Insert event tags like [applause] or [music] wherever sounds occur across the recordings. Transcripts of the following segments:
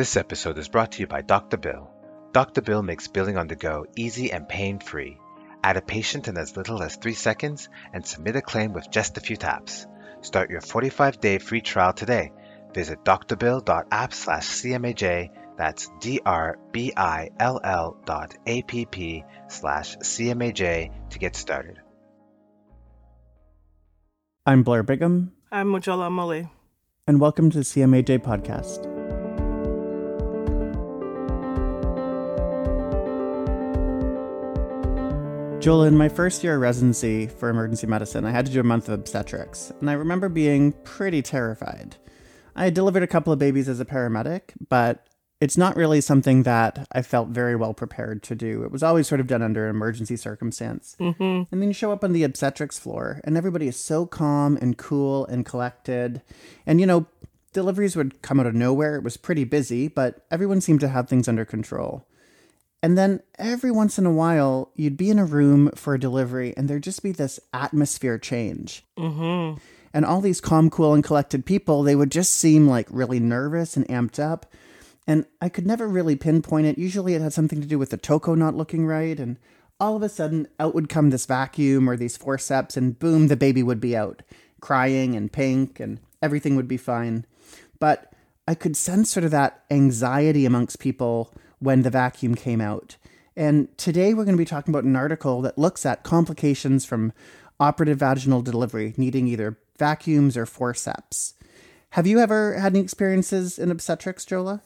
This episode is brought to you by Dr. Bill. Dr. Bill makes billing on the go easy and pain free. Add a patient in as little as three seconds and submit a claim with just a few taps. Start your 45 day free trial today. Visit drbill.app slash CMAJ. That's D R B I L L dot A P P slash CMAJ to get started. I'm Blair Bigham, I'm Mojola Omole. and welcome to the CMAJ podcast. Joel, in my first year of residency for emergency medicine, I had to do a month of obstetrics, and I remember being pretty terrified. I had delivered a couple of babies as a paramedic, but it's not really something that I felt very well prepared to do. It was always sort of done under an emergency circumstance. Mm-hmm. And then you show up on the obstetrics floor, and everybody is so calm and cool and collected. And, you know, deliveries would come out of nowhere. It was pretty busy, but everyone seemed to have things under control. And then every once in a while, you'd be in a room for a delivery, and there'd just be this atmosphere change. Mm-hmm. And all these calm, cool, and collected people, they would just seem like really nervous and amped up. And I could never really pinpoint it. Usually it had something to do with the toco not looking right. And all of a sudden, out would come this vacuum or these forceps, and boom, the baby would be out, crying and pink, and everything would be fine. But I could sense sort of that anxiety amongst people when the vacuum came out. And today we're going to be talking about an article that looks at complications from operative vaginal delivery needing either vacuums or forceps. Have you ever had any experiences in obstetrics, Jola?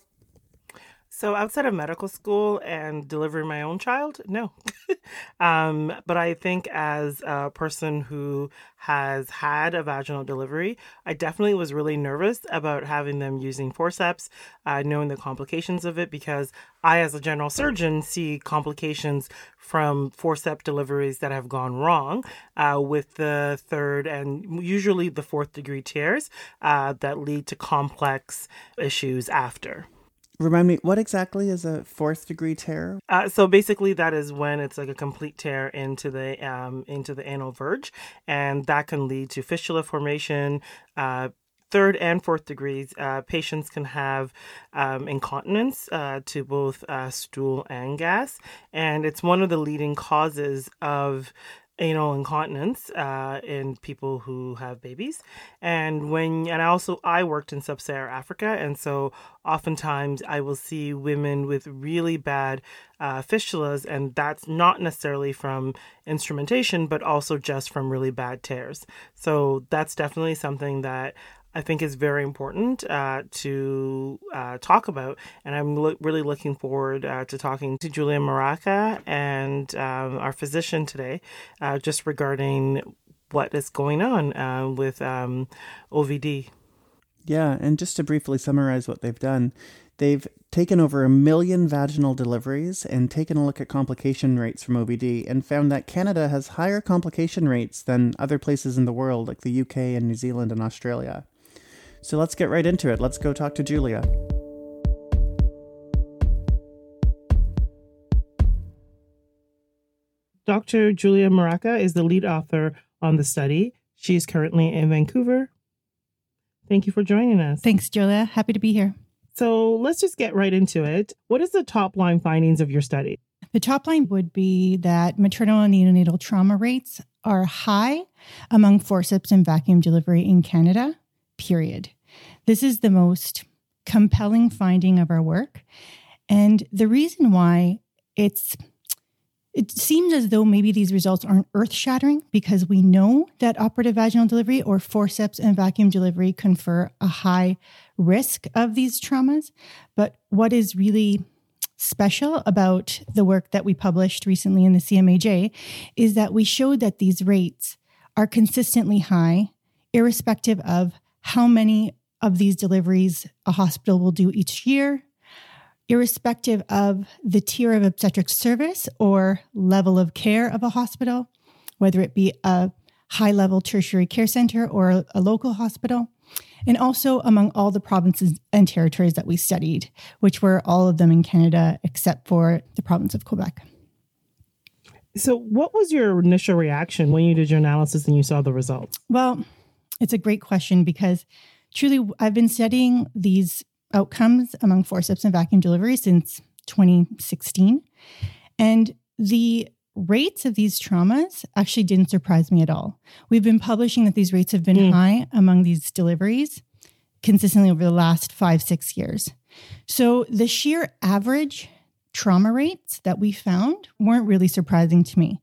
So outside of medical school and delivering my own child, no. [laughs] um, but I think as a person who has had a vaginal delivery, I definitely was really nervous about having them using forceps, uh, knowing the complications of it, because I, as a general surgeon, see complications from forceps deliveries that have gone wrong uh, with the third and usually the fourth degree tears uh, that lead to complex issues after. Remind me, what exactly is a fourth degree tear? Uh, so basically, that is when it's like a complete tear into the um, into the anal verge, and that can lead to fistula formation. Uh, third and fourth degrees, uh, patients can have um, incontinence uh, to both uh, stool and gas, and it's one of the leading causes of anal incontinence uh, in people who have babies. And when and i also i worked in sub-saharan africa and so oftentimes i will see women with really bad uh, fistulas and that's not necessarily from instrumentation but also just from really bad tears. So that's definitely something that I think is very important uh, to uh, talk about. And I'm lo- really looking forward uh, to talking to Julia Muraca and um, our physician today uh, just regarding what is going on uh, with um, OVD. Yeah, and just to briefly summarize what they've done, they've taken over a million vaginal deliveries and taken a look at complication rates from OVD and found that Canada has higher complication rates than other places in the world, like the UK and New Zealand and Australia. So let's get right into it. Let's go talk to Julia. Dr. Julia Muraca is the lead author on the study. She's currently in Vancouver. Thank you for joining us. Thanks, Julia. Happy to be here. So let's just get right into it. What is the top line findings of your study? The top line would be that maternal and neonatal trauma rates are high among forceps and vacuum delivery in Canada, period. This is the most compelling finding of our work. And the reason why it's it seems as though maybe these results aren't earth shattering because we know that operative vaginal delivery or forceps and vacuum delivery confer a high risk of these traumas. But what is really special about the work that we published recently in the CMAJ is that we showed that these rates are consistently high, irrespective of how many of these deliveries a hospital will do each year, irrespective of the tier of obstetric service or level of care of a hospital, whether it be a high level tertiary care center or a local hospital, and also among all the provinces and territories that we studied, which were all of them in Canada except for the province of Quebec. So, what was your initial reaction when you did your analysis and you saw the results? Well, it's a great question because truly, I've been studying these outcomes among forceps and vacuum delivery since 2016. And the rates of these traumas actually didn't surprise me at all. We've been publishing that these rates have been mm. high among these deliveries consistently over the last five, six years. So the sheer average trauma rates that we found weren't really surprising to me.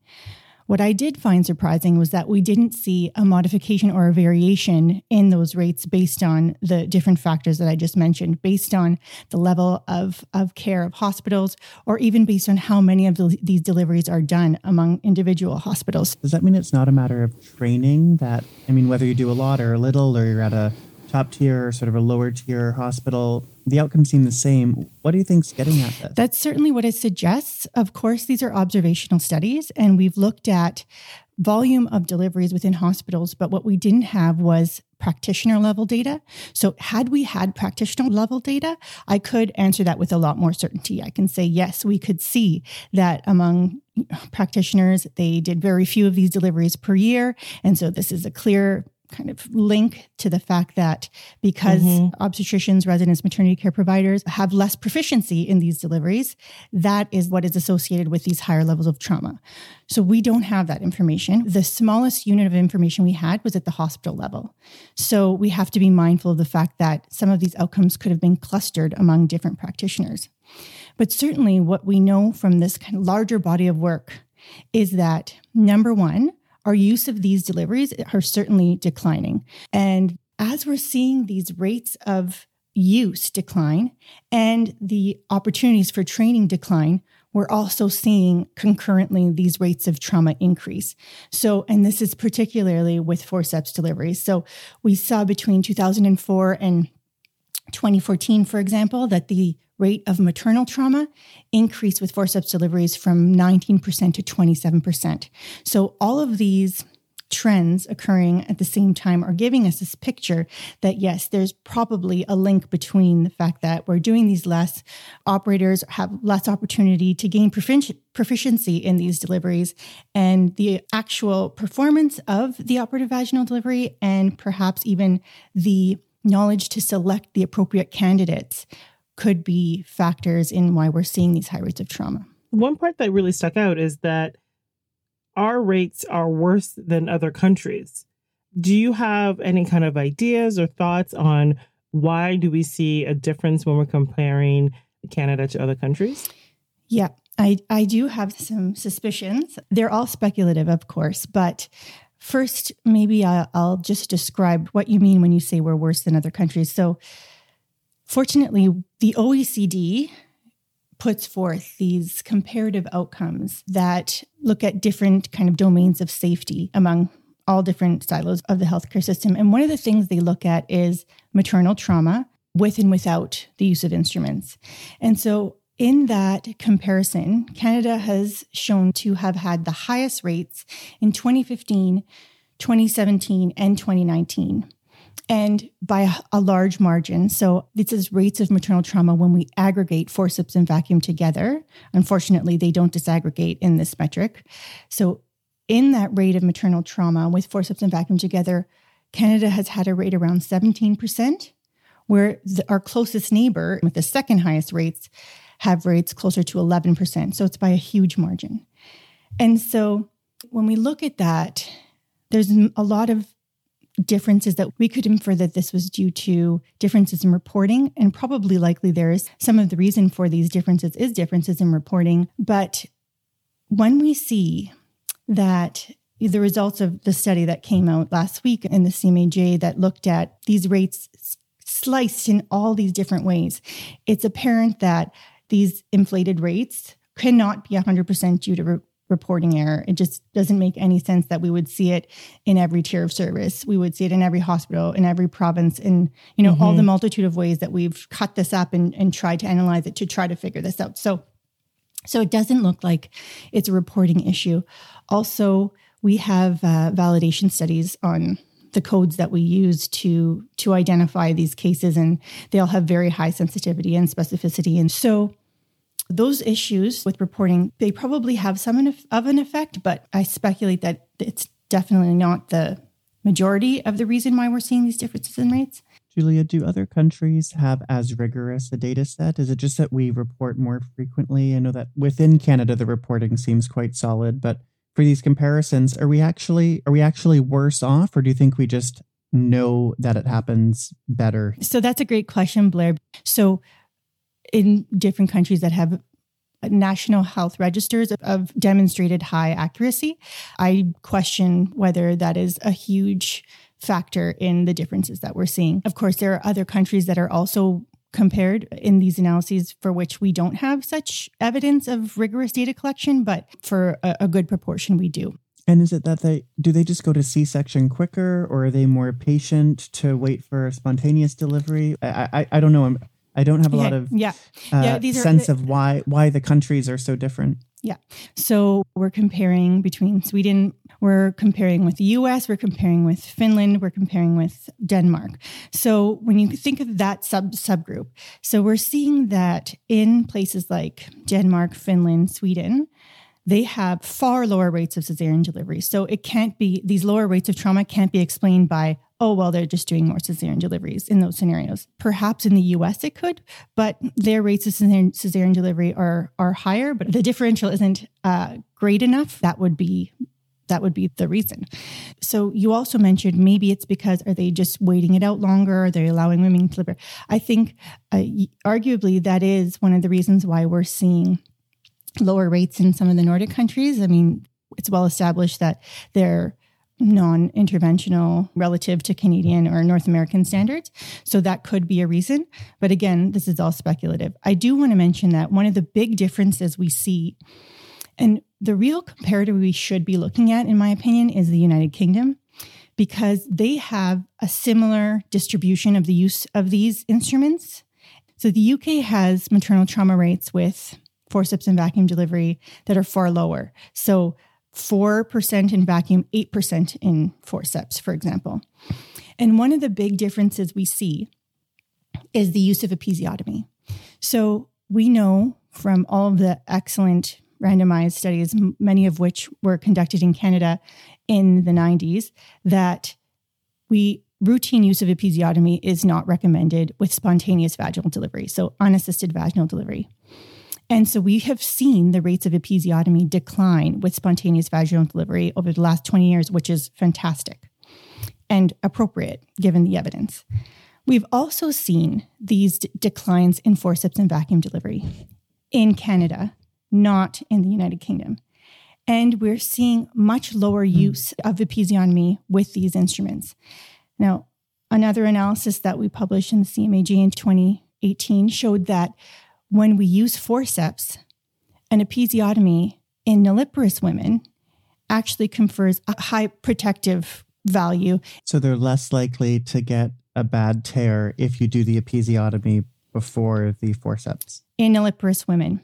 What I did find surprising was that we didn't see a modification or a variation in those rates based on the different factors that I just mentioned, based on the level of, of care of hospitals, or even based on how many of the, these deliveries are done among individual hospitals. Does that mean it's not a matter of training that, I mean, whether you do a lot or a little, or you're at a top tier, sort of a lower tier hospital, the outcomes seem the same. What do you think's getting at this? That's certainly what it suggests. Of course, these are observational studies, and we've looked at volume of deliveries within hospitals, but what we didn't have was practitioner level data. So, had we had practitioner level data, I could answer that with a lot more certainty. I can say, yes, we could see that among practitioners, they did very few of these deliveries per year. And so, this is a clear kind of link to the fact that because mm-hmm. obstetricians, residents, maternity care providers have less proficiency in these deliveries, that is what is associated with these higher levels of trauma. So we don't have that information. The smallest unit of information we had was at the hospital level. So we have to be mindful of the fact that some of these outcomes could have been clustered among different practitioners. But certainly, what we know from this kind of larger body of work is that number one, our use of these deliveries are certainly declining. And as we're seeing these rates of use decline and the opportunities for training decline, we're also seeing concurrently these rates of trauma increase. So, and this is particularly with forceps deliveries. So, we saw between 2004 and 2014, for example, that the rate of maternal trauma increased with forceps deliveries from 19% to 27%. So all of these trends occurring at the same time are giving us this picture that yes, there's probably a link between the fact that we're doing these less, operators have less opportunity to gain proficiency in these deliveries, and the actual performance of the operative vaginal delivery, and perhaps even the knowledge to select the appropriate candidates could be factors in why we're seeing these high rates of trauma. One part that really stuck out is that our rates are worse than other countries. Do you have any kind of ideas or thoughts on why do we see a difference when we're comparing Canada to other countries? Yeah, I, I do have some suspicions. They're all speculative, of course, but first, maybe I'll, I'll just describe what you mean when you say we're worse than other countries. So, Fortunately, the OECD puts forth these comparative outcomes that look at different kind of domains of safety among all different silos of the healthcare system. And one of the things they look at is maternal trauma with and without the use of instruments. And so in that comparison, Canada has shown to have had the highest rates in 2015, 2017, and 2019 and by a, large margin. So this is rates of maternal trauma when we aggregate forceps and vacuum together. Unfortunately, they don't disaggregate in this metric. So in that rate of maternal trauma with forceps and vacuum together, Canada has had a rate around 17%, where the, our closest neighbor with the second highest rates have rates closer to 11%. So it's by a huge margin. And so when we look at that, there's a lot of differences that we could infer that this was due to differences in reporting and probably likely there is some of the reason for these differences is differences in reporting. But when we see that the results of the study that came out last week in the CMAJ that looked at these rates sliced in all these different ways it's apparent that these inflated rates cannot be 100% due to reporting error. It just doesn't make any sense that we would see it in every tier of service. We would see it in every hospital, in every province, in you know mm-hmm. all the mm-hmm. multitude of ways that we've cut this up and, and tried to analyze it to try to figure this out. So, so it doesn't look like it's a reporting issue. Also, we have uh, validation studies on the codes that we use to to identify these cases and they all have very high sensitivity and specificity and so those issues with reporting, they probably have some of an effect, but I speculate that it's definitely not the majority of the reason why we're seeing these differences in rates. Julia, do other countries have as rigorous a data set? Is it just that we report more frequently? I know that within Canada the reporting seems quite solid, but for these comparisons, are we actually are we actually worse off or do you think we just know that it happens better? So that's a great question, Blair. So in different countries that have national health registers of demonstrated high accuracy. I question whether that is a huge factor in the differences that we're seeing. Of course, there are other countries that are also compared in these analyses for which we don't have such evidence of rigorous data collection, but for a, a good proportion, we do. And is it that they do they just go to C section quicker, or are they more patient to wait for spontaneous delivery? I I, I don't know. I'm, I don't have a yeah, lot of yeah, uh, yeah, these sense the- of why why the countries are so different. Yeah. So we're comparing between Sweden, we're comparing with the US, we're comparing with Finland, we're comparing with Denmark. So when you think of that sub subgroup, so we're seeing that in places like Denmark, Finland, Sweden, they have far lower rates of cesarean delivery. So it can't be these lower rates of trauma can't be explained by oh well they're just doing more cesarean deliveries in those scenarios. Perhaps in the U.S. it could, but their rates of cesarean, cesarean delivery are are higher, but the differential isn't uh, great enough. That would be that would be the reason. So you also mentioned maybe it's because are they just waiting it out longer? Are they allowing women to deliver? I think uh, arguably that is one of the reasons why we're seeing lower rates in some of the Nordic countries. I mean, it's well established that they're non interventional relative to Canadian or North American standards. So that could be a reason. But again, this is all speculative. I do want to mention that one of the big differences we see, and the real comparator we should be looking at, in my opinion, is the United Kingdom. Because they have a similar distribution of the use of these instruments. So the UK has maternal trauma rates with forceps and vacuum delivery that are far lower. So 4% in vacuum, 8% in forceps, for example. And one of the big differences we see is the use of episiotomy. So we know from all of the excellent randomized studies, many of which were conducted in Canada in the 90s, that we routine use of episiotomy is not recommended with spontaneous vaginal delivery, so unassisted vaginal delivery. And so we have seen the rates of episiotomy decline with spontaneous vaginal delivery over the last 20 years, which is fantastic and appropriate given the evidence. We've also seen these d- declines in forceps and vacuum delivery in Canada, not in the United Kingdom. And we're seeing much lower hmm. use of episiotomy with these instruments. Now, another analysis that we published in the CMAJ in 2018 showed that when we use forceps, an episiotomy in nulliparous women actually confers a high protective value. So they're less likely to get a bad tear if you do the episiotomy before the forceps. In nulliparous women.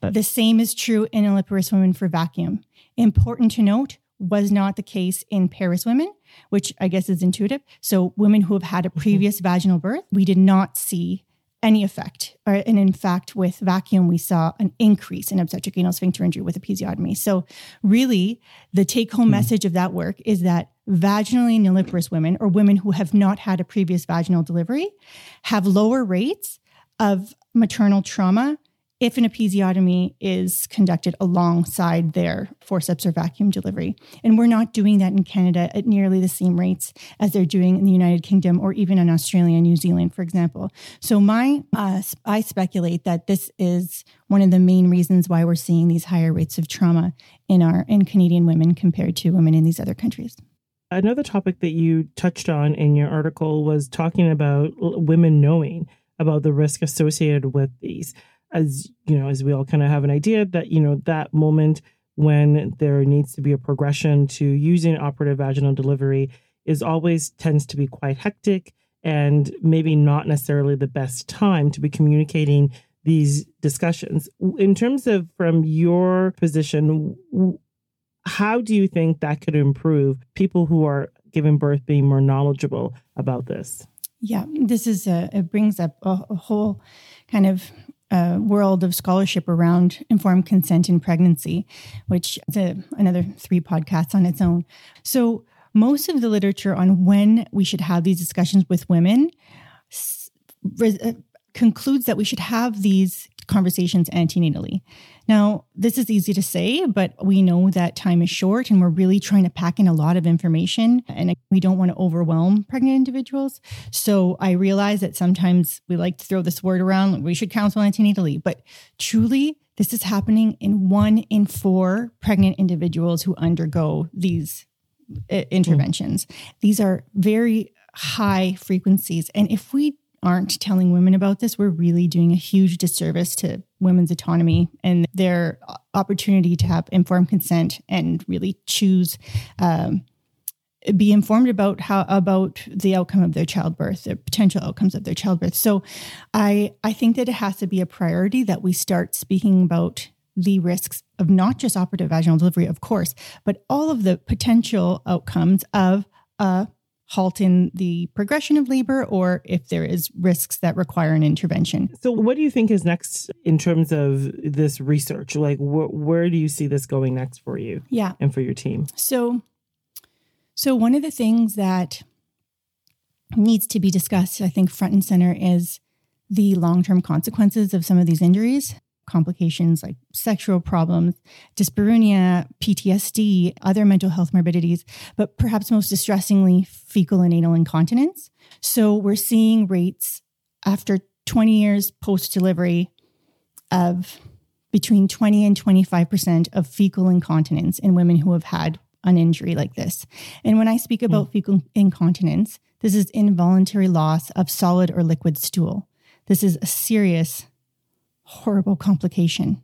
But- the same is true in nulliparous women for vacuum. Important to note was not the case in parous women, which I guess is intuitive. So women who have had a mm-hmm. previous vaginal birth, we did not see any effect. Or, and in fact, with vacuum, we saw an increase in obstetric anal sphincter injury with episiotomy. So, really, the take home hmm. message of that work is that vaginally nulliparous women, or women who have not had a previous vaginal delivery, have lower rates of maternal trauma if an episiotomy is conducted alongside their forceps or vacuum delivery. And we're not doing that in Canada at nearly the same rates as they're doing in the United Kingdom or even in Australia and New Zealand, for example. So my uh, I speculate that this is one of the main reasons why we're seeing these higher rates of trauma in our in Canadian women compared to women in these other countries. Another topic that you touched on in your article was talking about women knowing about the risk associated with these. As you know, as we all kind of have an idea that you know that moment when there needs to be a progression to using operative vaginal delivery is always tends to be quite hectic and maybe not necessarily the best time to be communicating these discussions. In terms of from your position, how do you think that could improve people who are giving birth being more knowledgeable about this? Yeah, this is a, it brings up a, a whole kind of uh, world of scholarship around informed consent in pregnancy, which is a, another three podcasts on its own. So, most of the literature on when we should have these discussions with women uh, concludes that we should have these conversations antenatally. Now, this is easy to say, but we know that time is short and we're really trying to pack in a lot of information and we don't want to overwhelm pregnant individuals. So I realize that sometimes we like to throw this word around, we should counsel antenatally, but truly, this is happening in one in four pregnant individuals who undergo these uh, interventions. Mm. These are very high frequencies. And if we aren't telling women about this, we're really doing a huge disservice to women's autonomy and their opportunity to have informed consent and really choose. Um, be informed about how about the outcome of their childbirth, the potential outcomes of their childbirth. So, I I think that it has to be a priority that we start speaking about the risks of not just operative vaginal delivery, of course, but all of the potential outcomes of a halt in the progression of labor or if there is risks that require an intervention. So what do you think is next in terms of this research? Like wh- where do you see this going next for you? Yeah. And for your team? So so one of the things that needs to be discussed I think front and center is the long-term consequences of some of these injuries complications like sexual problems, dyspareunia, PTSD, other mental health morbidities, but perhaps most distressingly, fecal and anal incontinence. So we're seeing rates after 20 years post delivery of between 20 and 25% of fecal incontinence in women who have had an injury like this. And when I speak about mm. fecal incontinence, this is involuntary loss of solid or liquid stool. This is a serious horrible complication.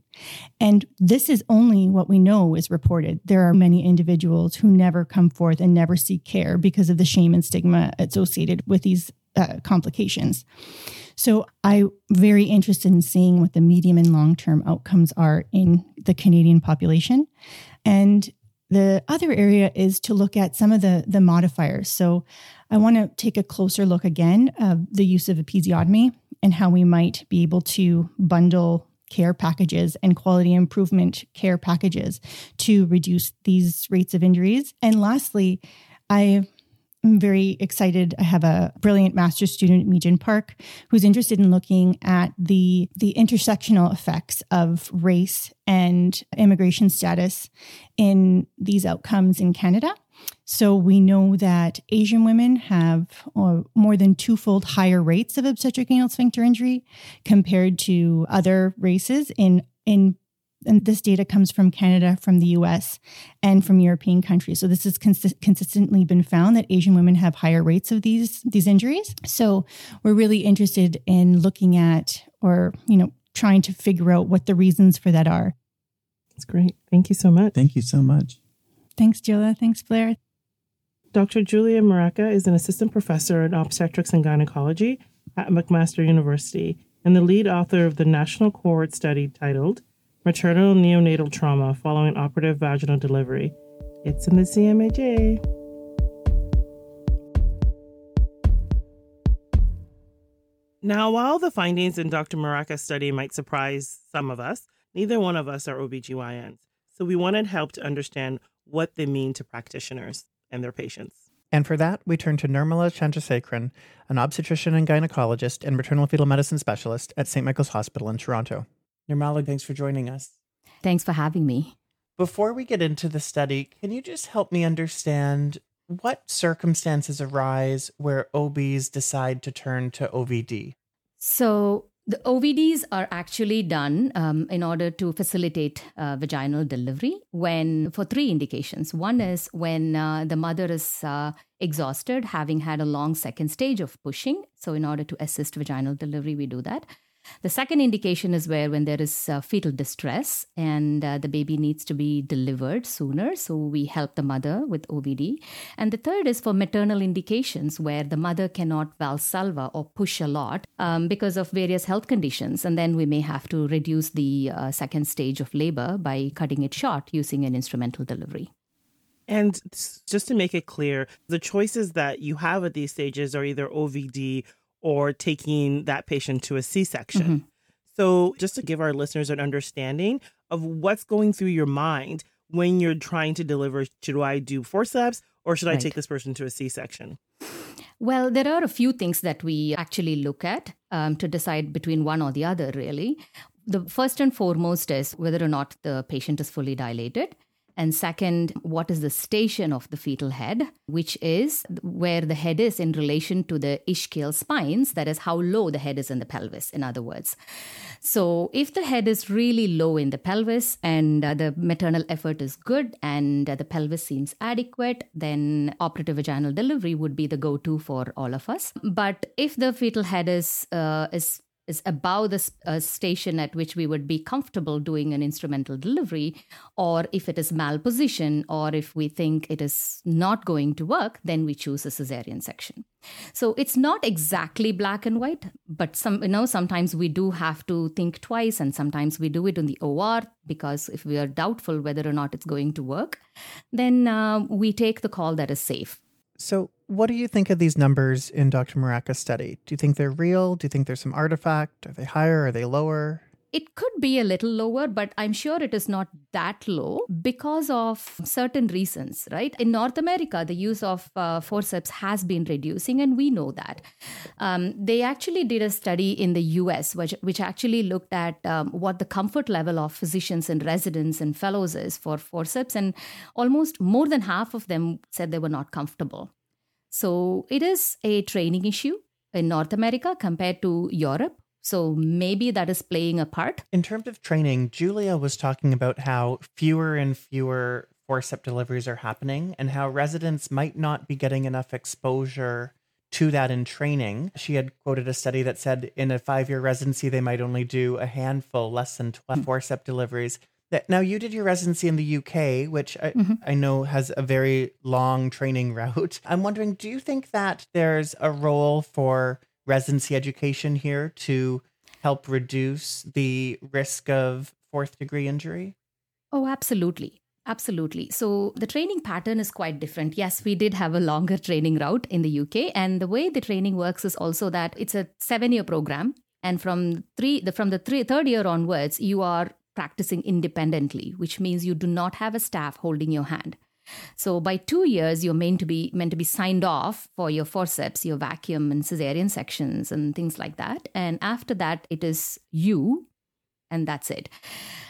And this is only what we know is reported. There are many individuals who never come forth and never seek care because of the shame and stigma associated with these uh, complications. So I'm very interested in seeing what the medium and long term outcomes are in the Canadian population. And the other area is to look at some of the, the modifiers. So I want to take a closer look again of the use of episiotomy and how we might be able to bundle care packages and quality improvement care packages to reduce these rates of injuries. And lastly, I am very excited. I have a brilliant master's student at Meejan Park who's interested in looking at the, the intersectional effects of race and immigration status in these outcomes in Canada. So we know that Asian women have uh, more than twofold higher rates of obstetric anal sphincter injury compared to other races in in and this data comes from Canada, from the US, and from European countries. So this has cons- consistently been found that Asian women have higher rates of these these injuries. So we're really interested in looking at or, you know, trying to figure out what the reasons for that are. That's great. Thank you so much. Thank you so much. Thanks, Jilla. Thanks, Blair. Dr. Julia Muraca is an assistant professor in obstetrics and gynecology at McMaster University and the lead author of the national cohort study titled Maternal Neonatal Trauma Following Operative Vaginal Delivery. It's in the CMAJ. Now, while the findings in Dr. Muraca's study might surprise some of us, neither one of us are OBGYNs. So we wanted help to understand what they mean to practitioners and their patients. And for that, we turn to Nirmala Chandrasekaran, an obstetrician and gynecologist and maternal fetal medicine specialist at St. Michael's Hospital in Toronto. Nirmala, thanks for joining us. Thanks for having me. Before we get into the study, can you just help me understand what circumstances arise where OBs decide to turn to OVD? So, the OVDs are actually done um, in order to facilitate uh, vaginal delivery when for three indications. One is when uh, the mother is uh, exhausted, having had a long second stage of pushing. So, in order to assist vaginal delivery, we do that. The second indication is where when there is uh, fetal distress and uh, the baby needs to be delivered sooner, so we help the mother with OVD. And the third is for maternal indications where the mother cannot valsalva or push a lot um, because of various health conditions, and then we may have to reduce the uh, second stage of labor by cutting it short using an instrumental delivery. And just to make it clear, the choices that you have at these stages are either OVD or taking that patient to a C section. Mm-hmm. So, just to give our listeners an understanding of what's going through your mind when you're trying to deliver, should I do forceps or should I take this person to a C-section? Well, there are a few things that we actually look at um, to decide between one or the other, really. The first and foremost is whether or not the patient is fully dilated. And second, what is the station of the fetal head, which is where the head is in relation to the ischial spines, that is, how low the head is in the pelvis, in other words. So, if the head is really low in the pelvis and uh, the maternal effort is good and uh, the pelvis seems adequate, then operative vaginal delivery would be the go to for all of us. But if the fetal head is, uh, is is above the uh, station at which we would be comfortable doing an instrumental delivery, or if it is malposition, or if we think it is not going to work, then we choose a cesarean section. So it's not exactly black and white, but some you know sometimes we do have to think twice, and sometimes we do it in the OR because if we are doubtful whether or not it's going to work, then uh, we take the call that is safe. So, what do you think of these numbers in Dr. Muraca's study? Do you think they're real? Do you think there's some artifact? Are they higher? Are they lower? It could be a little lower, but I'm sure it is not that low because of certain reasons, right? In North America, the use of uh, forceps has been reducing, and we know that. Um, they actually did a study in the US, which, which actually looked at um, what the comfort level of physicians and residents and fellows is for forceps, and almost more than half of them said they were not comfortable. So it is a training issue in North America compared to Europe. So maybe that is playing a part. In terms of training, Julia was talking about how fewer and fewer forcep deliveries are happening and how residents might not be getting enough exposure to that in training. She had quoted a study that said in a five year residency, they might only do a handful, less than 12 mm-hmm. forceps deliveries. That- Now, you did your residency in the UK, which I, mm-hmm. I know has a very long training [laughs] route. I'm wondering, do you think that there's a role for residency education here to help reduce the risk of fourth degree injury? Oh, absolutely. Absolutely. So the training pattern is quite different. Yes, we did have a longer training route in the UK. And the way the training works is also that it's a seven year program. And from three the, from the three, third year onwards, you are practicing independently, which means you do not have a staff holding your hand. So by two years, you're meant to be meant to be signed off for your forceps, your vacuum and cesarean sections and things like that. And after that, it is you, and that's it.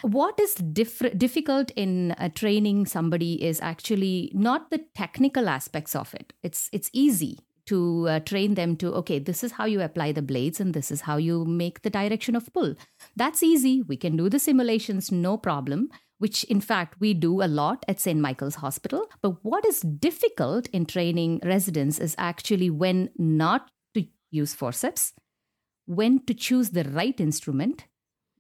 What is diff- difficult in uh, training somebody is actually not the technical aspects of it. It's it's easy to uh, train them to okay, this is how you apply the blades and this is how you make the direction of pull. That's easy. We can do the simulations, no problem which in fact we do a lot at St. Michael's Hospital. But what is difficult in training residents is actually when not to use forceps, when to choose the right instrument,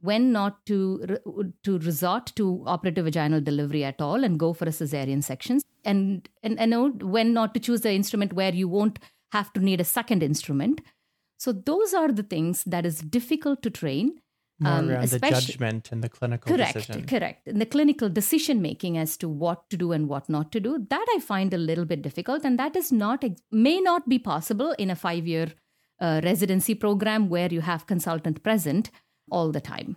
when not to to resort to operative vaginal delivery at all and go for a cesarean section, and and, and when not to choose the instrument where you won't have to need a second instrument. So those are the things that is difficult to train. More um, around the judgment and the clinical correct decision. correct and the clinical decision making as to what to do and what not to do that i find a little bit difficult and that is not may not be possible in a 5 year uh, residency program where you have consultant present all the time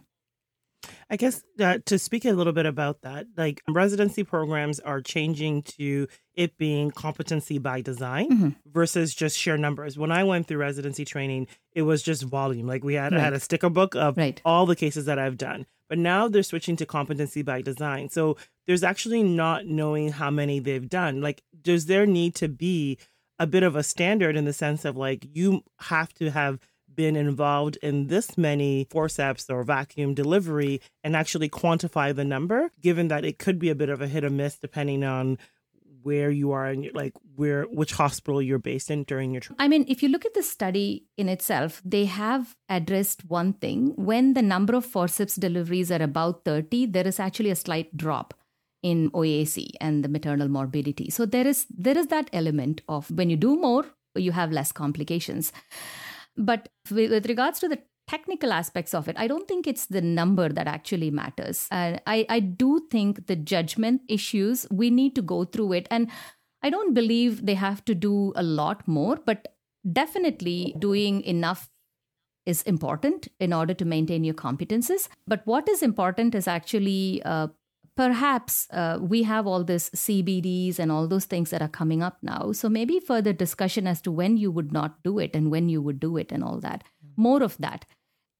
I guess uh, to speak a little bit about that, like residency programs are changing to it being competency by design Mhm. versus just sheer numbers. When I went through residency training, it was just volume. Like we had I had a sticker book of Right. all the cases that I've done. But now they're switching to competency by design. So there's actually not knowing how many they've done. Like does there need to be a bit of a standard in the sense of like you have to have been involved in this many forceps or vacuum delivery and actually quantify the number, given that it could be a bit of a hit or miss depending on where you are and like where which hospital you're based in during your trip. I mean, if you look at the study in itself, they have addressed one thing. When the number of forceps deliveries are about 30, there is actually a slight drop in OAC and the maternal morbidity. So there is there is that element of when you do more, you have less complications. But with regards to the technical aspects of it, I don't think it's the number that actually matters. Uh, I, I do think the judgment issues, we need to go through it. And I don't believe they have to do a lot more, but definitely doing enough is important in order to maintain your competences. But what is important is actually uh, perhaps uh, we have all this CBDs and all those things that are coming up now. So maybe further discussion as to when you would not do it and when you would do it and all that. More of that.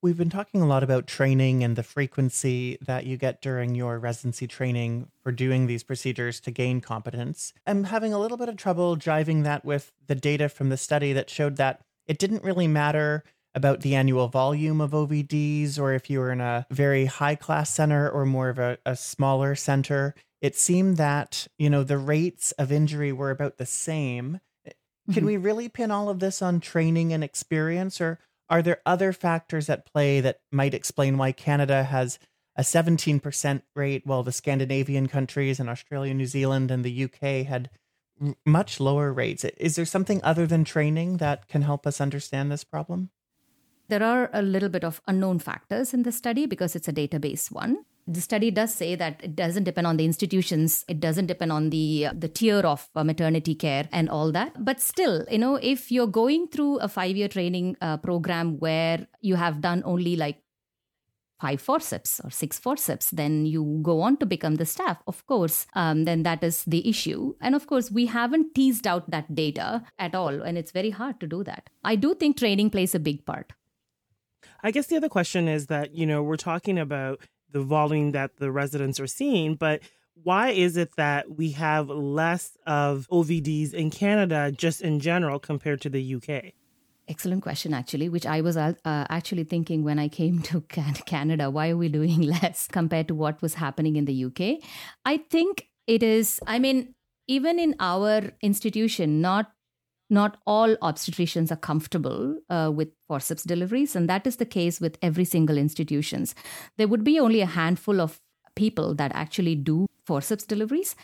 We've been talking a lot about training and the frequency that you get during your residency training for doing these procedures to gain competence. I'm having a little bit of trouble driving that with the data from the study that showed that it didn't really matter about the annual volume of OVDs or if you were in a very high class center or more of a, a smaller center. It seemed that, you know, the rates of injury were about the same. Can Mhm. we really pin all of this on training and experience, or are there other factors at play that might explain why Canada has a 17% rate while the Scandinavian countries and Australia, New Zealand, and the UK had much lower rates? Is there something other than training that can help us understand this problem? There are a little bit of unknown factors in the study because it's a database one. The study does say that it doesn't depend on the institutions, it doesn't depend on the the tier of uh, maternity care and all that. But still, you know, if you're going through a five year training uh, program where you have done only like five forceps or six forceps, then you go on to become the staff, of course, um, then that is the issue. And of course, we haven't teased out that data at all, and it's very hard to do that. I do think training plays a big part. I guess the other question is that, you know, we're talking about the volume that the residents are seeing, but why is it that we have less of OVDs in Canada just in general compared to the UK? Excellent question, actually, which I was uh, actually thinking when I came [laughs] to Canada. Why are we doing [laughs] less compared to what was happening in the UK? I think it is, I mean, even in our institution, not not all obstetricians are comfortable uh, with forceps deliveries, and that is the case with every single institutions. There would be only a handful of people that actually do forceps deliveries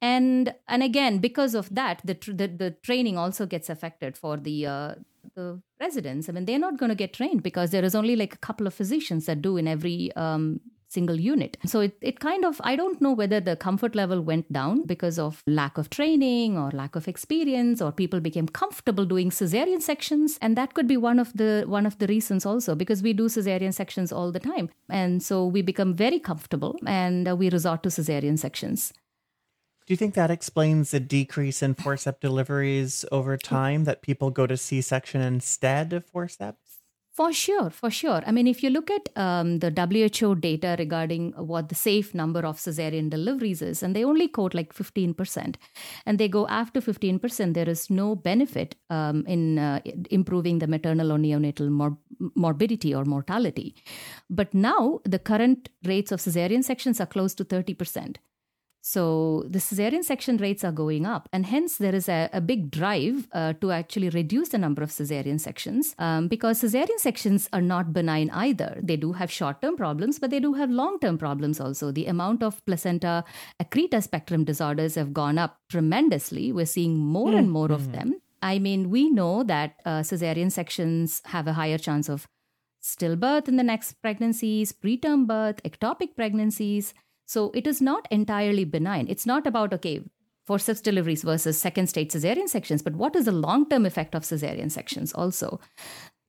and and again because of that the tr- the, the training also gets affected for the uh, the residents i mean they're not going to get trained because there is only like a couple of physicians that do in every um, single unit. So it, it kind of i don't know whether the comfort level went down because of lack of training or lack of experience or people became comfortable doing cesarean sections. And that could be one of the one of the reasons also because we do cesarean sections all the time. And so we become very comfortable and uh, we resort to cesarean sections. Do you think that explains the decrease in forceps deliveries over time that people go to C section instead of forceps? For sure, for sure. I mean, if you look at um, the WHO data regarding what the safe number of cesarean deliveries is, and they only quote like 15%, and they go after 15%, there is no benefit um, in uh, improving the maternal or neonatal mor- morbidity or mortality. But now the current rates of cesarean sections are close to 30%. So the cesarean section rates are going up, and hence there is a, a big drive uh, to actually reduce the number of cesarean sections um, because cesarean sections are not benign either. They do have short term problems, but they do have long term problems also. The amount of placenta accreta spectrum disorders have gone up tremendously. We're seeing more and more of them. I mean, we know that uh, cesarean sections have a higher chance of stillbirth in the next pregnancies, preterm birth, ectopic pregnancies. So it is not entirely benign. It's not about, okay, forceps deliveries versus second stage cesarean sections, but what is the long term effect of cesarean sections also?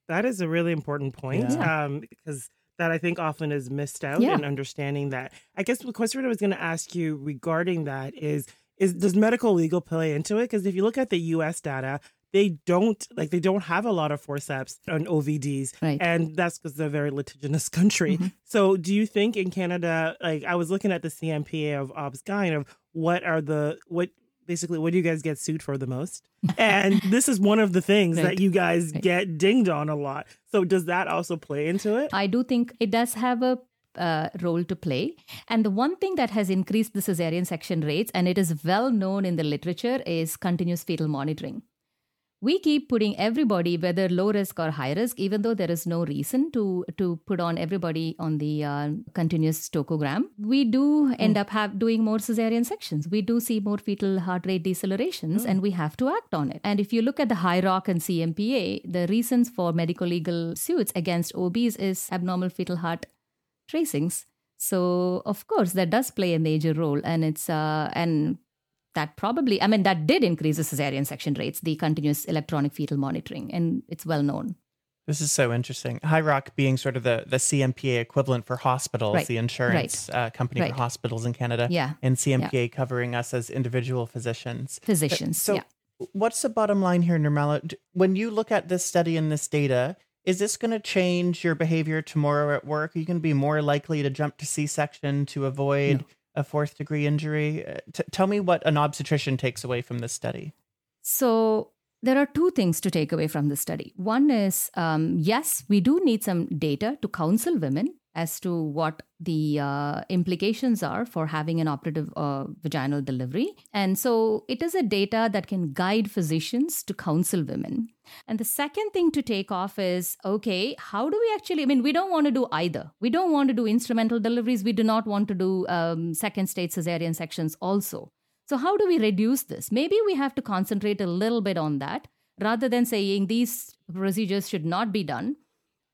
That is a really important point Yeah. um, because that I think often is missed out Yeah. in understanding that. I guess the question I was going to ask you regarding that is is does medical legal play into it? Because if you look at the U.S. data, they don't like they don't have a lot of forceps on OVDs, Right. and that's because they're a very litigious [laughs] country. Mhm. So, do you think in Canada, like I was looking at the CMPA of OBS-GYN of what are the what basically what do you guys get sued for the most? [laughs] And this is one of the things Right. that you guys Right. get dinged on a lot. So, does that also play into it? I do think it does have a uh, role to play. And the one thing that has increased the cesarean section rates, and it is well known in the literature, is continuous fetal monitoring. We keep putting everybody, whether low risk or high risk, even though there is no reason to to put on everybody on the uh, continuous tocogram. We do end up have doing more cesarean sections. We do see more fetal heart rate decelerations, and we have to act on it. And if you look at the HIROC and CMPA, the reasons for medical legal suits against OBs is abnormal fetal heart tracings. So of course that does play a major role, and it's uh, and that probably I mean that did increase the cesarean section rates, the continuous electronic fetal monitoring, and it's well known. This is so interesting. HIROC being sort of the, the CMPA equivalent for hospitals, Right, the insurance uh, company right. for hospitals in Canada, Yeah. and CMPA covering us as individual physicians. Physicians. So, yeah. what's the bottom line here, Nirmala? When you look at this study and this data, is this going to change your behavior tomorrow at work? Are you going to be more likely to jump to C section to avoid a fourth degree injury? Uh, t- tell me what an obstetrician takes away from this study. So there are two things to take away from the study. One is um, yes, we do need some data to counsel women as to what the uh, implications are for having an operative uh, vaginal delivery. And so it is a data that can guide physicians to counsel women. And the second thing to take off is okay, how do we actually? I mean, we don't want to do either. We don't want to do instrumental deliveries. We do not want to do um, second stage cesarean sections also. So, how do we reduce this? Maybe we have to concentrate a little bit on that rather than saying these procedures should not be done.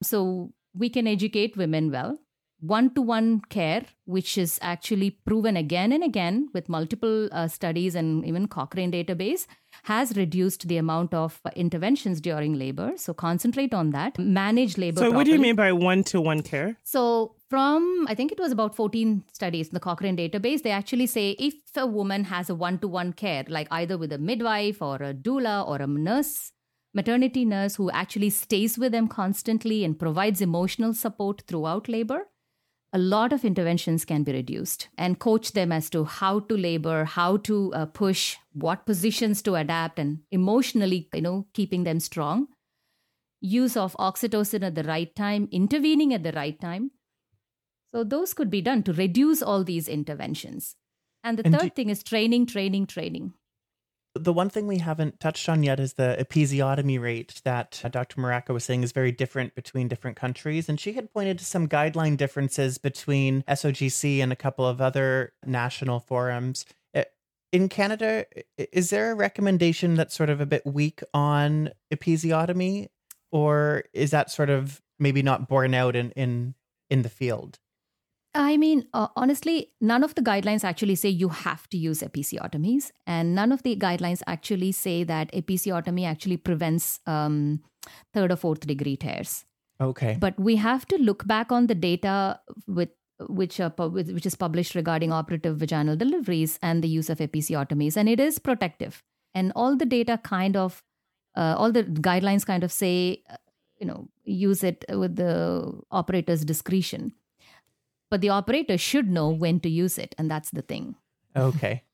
So, we can educate women well. One to one care, which is actually proven again and again with multiple uh, studies and even Cochrane database, has reduced the amount of uh, interventions during labor. So, concentrate on that. Manage labor. So, what do you mean by one to one care? So, from I think it was about 14 studies in the Cochrane database, they actually say if a woman has a one to one care, like either with a midwife or a doula or a nurse, maternity nurse who actually stays with them constantly and provides emotional support throughout labor, a lot of interventions can be reduced and coach them as to how to labor, how to uh, push, what positions to adapt, and emotionally, you know, keeping them strong. Use of oxytocin at the right time, intervening at the right time. So those could be done to reduce all these interventions. And the And third do- thing is training, training, training. The one thing we haven't touched on yet is the episiotomy rate that uh, Dr. Muraca was saying is very different between different countries. And she had pointed to some guideline differences between SOGC and a couple of other national forums. Uh, In Canada, is there a recommendation that's sort of a bit weak on episiotomy? Or is that sort of maybe not borne out in, in, in the field? I mean, uh, honestly, none of the guidelines actually say you have to use episiotomies, and none of the guidelines actually say that episiotomy actually prevents um, third or fourth degree tears. Okay. But we have to look back on the data with which are which is published regarding operative vaginal deliveries and the use of episiotomies, and it is protective. And all the data kind of, uh, all the guidelines kind of say, uh, you know, use it with the operator's discretion. But the operator should know when to use it, and that's the thing. Okay.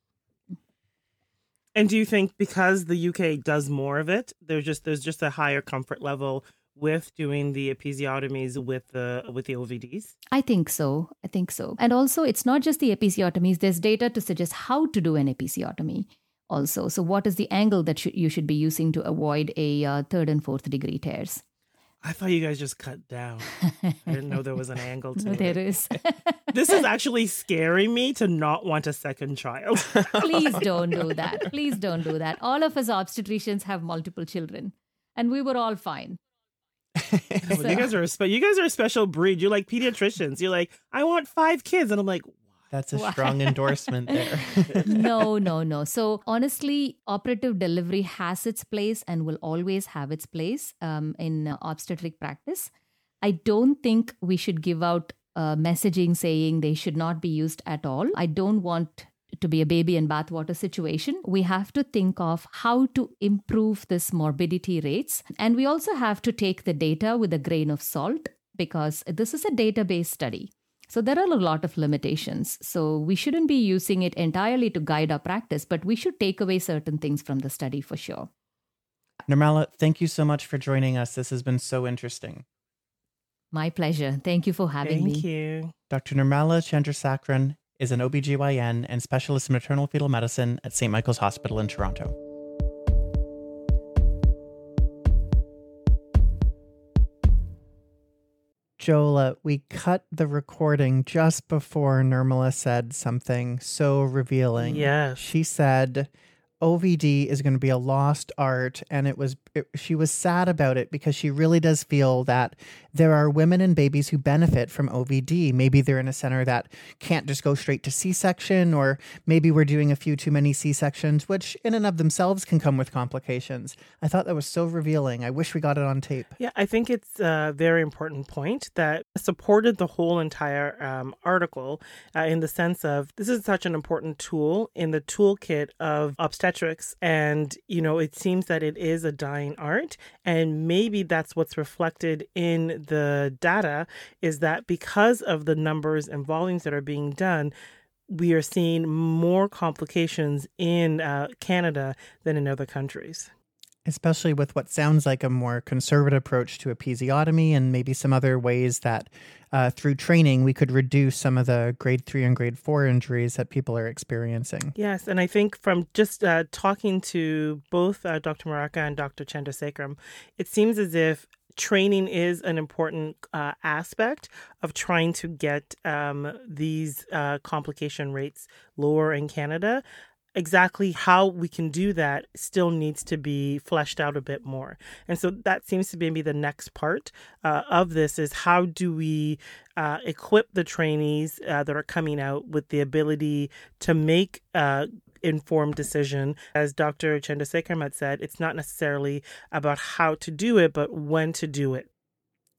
And do you think because the UK does more of it, there's just there's just a higher comfort level with doing the episiotomies with the with the OVDs? I think so. I think so. And also, it's not just the episiotomies. There's data to suggest how to do an episiotomy. Also, so what is the angle that sh- you should be using to avoid a uh, third and fourth degree tears? I thought you guys just cut down. I didn't know there was an angle [laughs] to No, it. there is. [laughs] This is actually scaring me to not want a second child. [laughs] Please don't do that. Please don't do that. All of us obstetricians have multiple children, and we were all fine. Well, you guys are a spe- you guys are a special breed. You're like pediatricians. You're like, I want five kids, and I'm like, That's a strong endorsement there. [laughs] no, [laughs] no, no. So honestly, operative delivery has its place and will always have its place um, in uh, obstetric practice. I don't think we should give out uh, messaging saying they should not be used at all. I don't want to be a baby in bathwater situation. We have to think of how to improve this morbidity rates. And we also have to take the data with a grain of salt because this is a database study. So there are a lot of limitations. So we shouldn't be using it entirely to guide our practice, but we should take away certain things from the study for sure. Nirmala, thank you so much for joining us. This has been so interesting. My pleasure. Thank you for having thank me. Thank you. Dr. Nirmala Chandrasekaran is an OBGYN and specialist in maternal fetal medicine at St. Michael's Hospital in Toronto. Jola, we cut the recording just before Nirmala said something so revealing. Yes. She said, OVD is going to be a lost art, and it was it, she was sad about it because she really does feel that there are women and babies who benefit from OVD. Maybe they're in a center that can't just go straight to C-section, or maybe we're doing a few too many C-sections, which in and of themselves can come with complications. I thought that was so revealing. I wish we got it on tape. Yeah, I think it's a very important point that supported the whole entire um, article uh, in the sense of this is such an important tool in the toolkit of obstetrics, and you know it seems that it is a dying art, and maybe that's what's reflected in the data is that because of the numbers and volumes that are being done, we are seeing more complications in uh, Canada than in other countries. Especially with what sounds like a more conservative approach to episiotomy and maybe some other ways that uh, through training we could reduce some of the grade three and grade four injuries that people are experiencing. Yes, and I think from just uh, talking to both uh, Dr. Muraca and Dr. Chandrasekaran, it seems as if training is an important uh, aspect of trying to get um, these uh, complication rates lower in Canada. Exactly how we can do that still needs to be fleshed out a bit more. And so that seems to be maybe the next part uh, of this is how do we uh, equip the trainees uh, that are coming out with the ability to make uh, informed decision. As Dr. Chandrasekaran had said, it's not necessarily about how to do it, but when to do it.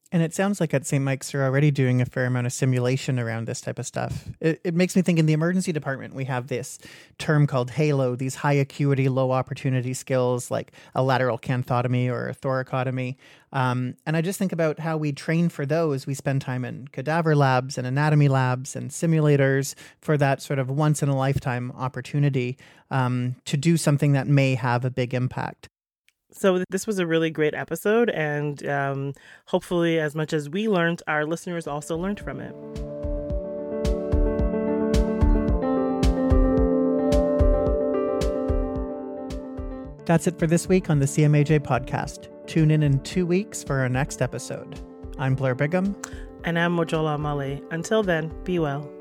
And it sounds like at St. Mike's they're already doing a fair amount of simulation around this type of stuff. It, it, makes me think in the emergency department, we have this term called HALO, these high acuity, low opportunity skills like a lateral canthotomy or a thoracotomy. Um, and I just think about how we train for those. We spend time in cadaver labs and anatomy labs and simulators for that sort of once in a lifetime opportunity um, to do something that may have a big impact. So, this was a really great episode, and um, hopefully, as much as we learned, our listeners also learned from it. That's it for this week on the CMAJ podcast. Tune in in two weeks for our next episode. I'm Blair Bigham. And I'm Mojola Omole. Until then, be well.